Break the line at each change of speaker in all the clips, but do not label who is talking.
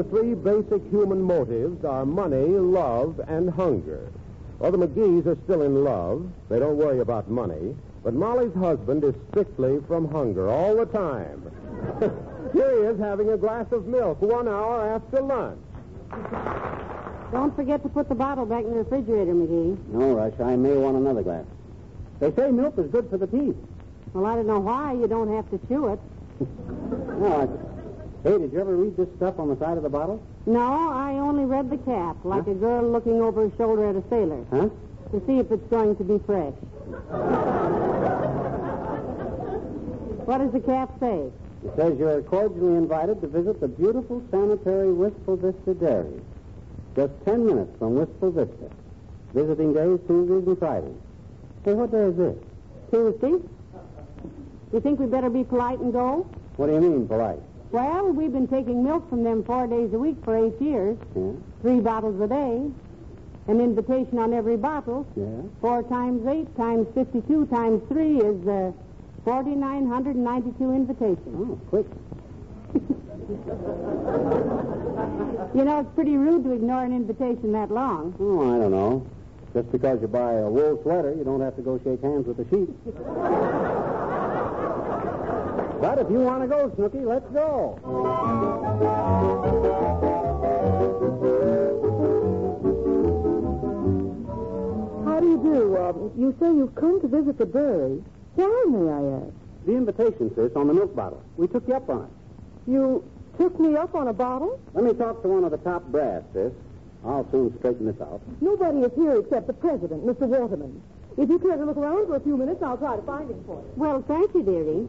The three basic human motives are money, love, and hunger. Well, the McGees are still in love. They don't worry about money. But Molly's husband is strictly from hunger all the time. Here he is having a glass of milk one hour after lunch.
Don't forget to put the bottle back in the refrigerator, McGee.
No rush. I may want another glass. They say milk is good for the teeth.
Well, I don't know why you don't have to chew it.
No, I... Hey, did you ever read this stuff on the side of the bottle?
No, I only read the cap, like a girl looking over her shoulder at a sailor,
Huh?
to see if it's going to be fresh. what does the cap say?
It says you're cordially invited to visit the beautiful sanitary Wistful Vista Dairy. Just ten minutes from Wistful Vista. Visiting days Tuesdays and Fridays. Hey, what day is this?
Tuesday? You think we better be polite and go?
What do you mean, polite?
Well, we've been taking milk from them four days a week for eight years.
Yeah?
Three bottles a day. An invitation on every bottle.
Yeah?
Four times eight times 52 times three is uh, 4,992 invitations.
Oh, quick.
You know, it's pretty rude to ignore an invitation that long.
Oh, I don't know. Just because you buy a wool sweater, you don't have to go shake hands with the sheep. but if you want to go, Snooky, let's go.
How do you do? Um, you say you've come to visit the dairy. Why, may I ask?
The invitation, sis, on the milk bottle. We took you up on it.
You took me up on a bottle?
Let me talk to one of the top brass, sis. I'll soon straighten this out.
Nobody is here except the president, Mr. Waterman. If you care to look around for a few minutes, I'll try to find him for you.
Well, thank you, dearie.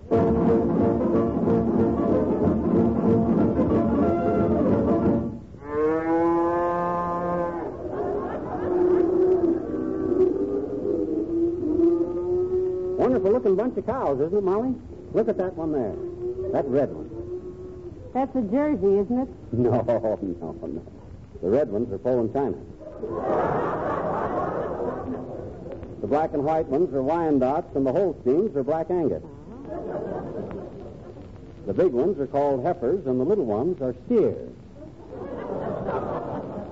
Wonderful looking bunch of cows, isn't it, Molly? Look at that one there. That red one.
That's a Jersey, isn't it?
No, no, no. The red ones are Poland China. The black and white ones are Wyandottes, and the Holsteins are Black Angus. The big ones are called heifers, and the little ones are steers.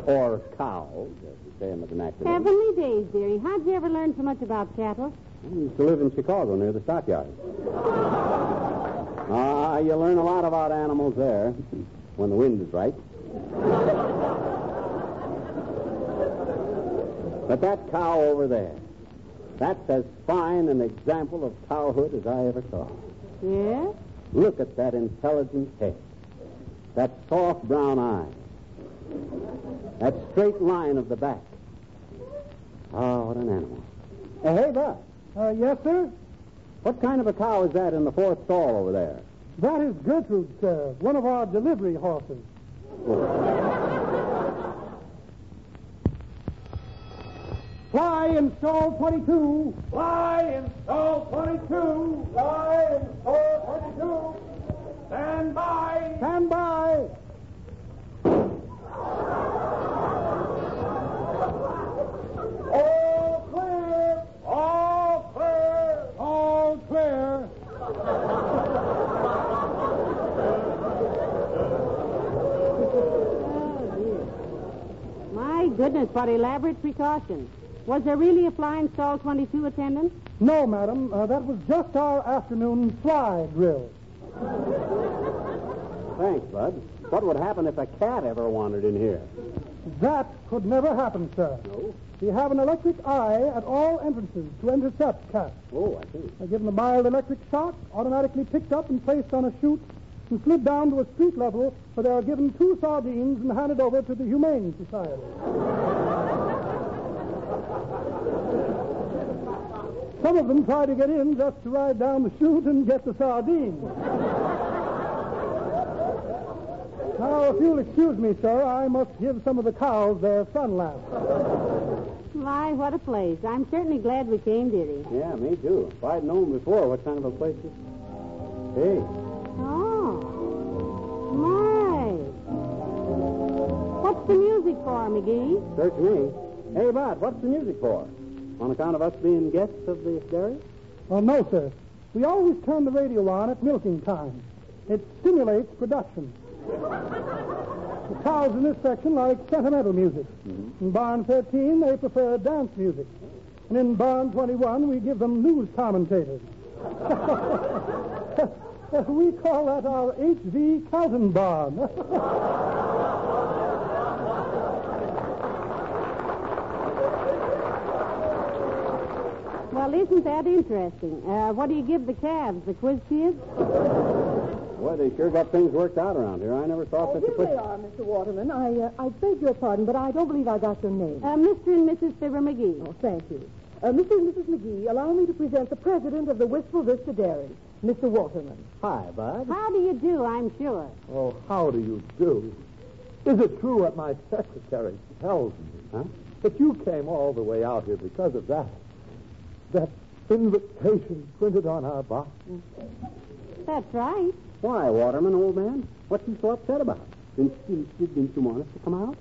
Or cows, as we say in the vernacular.
Heavenly days, dearie. How'd you ever learn so much about cattle?
I used to live in Chicago near the stockyards. Ah, you learn a lot about animals there when the wind is right. but that cow over there, that's as fine an example of cowhood as I ever saw.
Yes?
Look at that intelligent head, that soft brown eye, that straight line of the back. Oh, what an animal. Uh, hey, Buck.
Uh, yes, sir?
What kind of a cow is that in the fourth stall over there?
That is Gertrude, sir. One of our delivery horses. Fly in stall 22. Fly in stall 22. Fly in stall 22. Stand by. Stand by. All clear. All clear. All clear.
My goodness, what elaborate precautions. Was there really a flying stall 22 attendant?
No, madam. Uh, that was just our afternoon fly drill.
Thanks, Bud. What would happen if a cat ever wandered in here?
That could never happen, sir.
No.
We have an electric eye at all entrances to intercept cats.
Oh, I see.
They're given a mild electric shock, automatically picked up and placed on a chute, and slid down to a street level where they are given two sardines and handed over to the Humane Society. Some of them try to get in just to ride down the chute and get the sardines. now, if you'll excuse me, sir, I must give some of the cows their sun lamp.
My, what a place. I'm certainly glad we came, dearie.
Yeah, me too. If I'd known before what kind of a place this Hey,
Oh. My. What's the music for, McGee?
search me. Hey, Bud, what's the music for? On account of us being guests of the dairy?
Well, no, sir. We always turn the radio on at milking time. It stimulates production. The cows in this section like sentimental music. Mm-hmm. In barn 13, they prefer dance music. And in barn 21, we give them news commentators. we call that our H.V. Kaltenborn.
Well, isn't that interesting? Uh, what do you give the calves, the quiz kids?
Boy, they sure got things worked out around here. I never thought
Oh,
such a
here
place.
they are, Mr. Waterman. I, uh, I beg your pardon, but I don't believe I got your name.
Uh, Mr. and Mrs. Fibber McGee.
Oh, thank you. Uh, Mr. and Mrs. McGee, allow me to present the president of the Wistful Vista Dairy, Mr. Waterman.
Hi, Bud.
How do you do, I'm sure?
Oh, how do you do? Is it true what my secretary tells me?
Huh?
That you came all the way out here because of that? That invitation printed on our box?
That's right.
Why, Waterman, old man? What's you so upset about? Didn't you, didn't you want us to come out?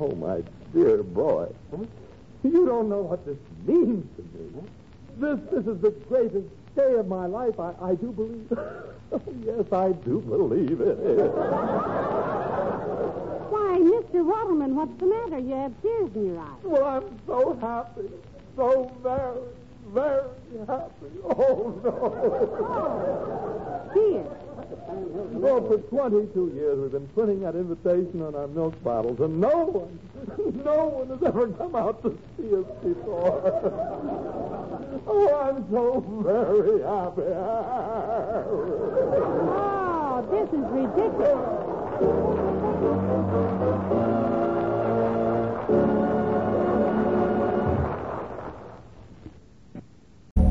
Oh, my dear boy. You don't know what this means to me. This, this is the greatest day of my life. I, I do believe. Oh, yes, I do believe it.
Why, Mr. Waterman, what's the matter? You have tears in your eyes.
Well, I'm so happy. So very, very happy. Oh, no.
Tears.
Well, for 22 years we've been printing that invitation on our milk bottles, and no one, no one has ever come out to see us before. oh, I'm so very happy.
Oh, this is ridiculous.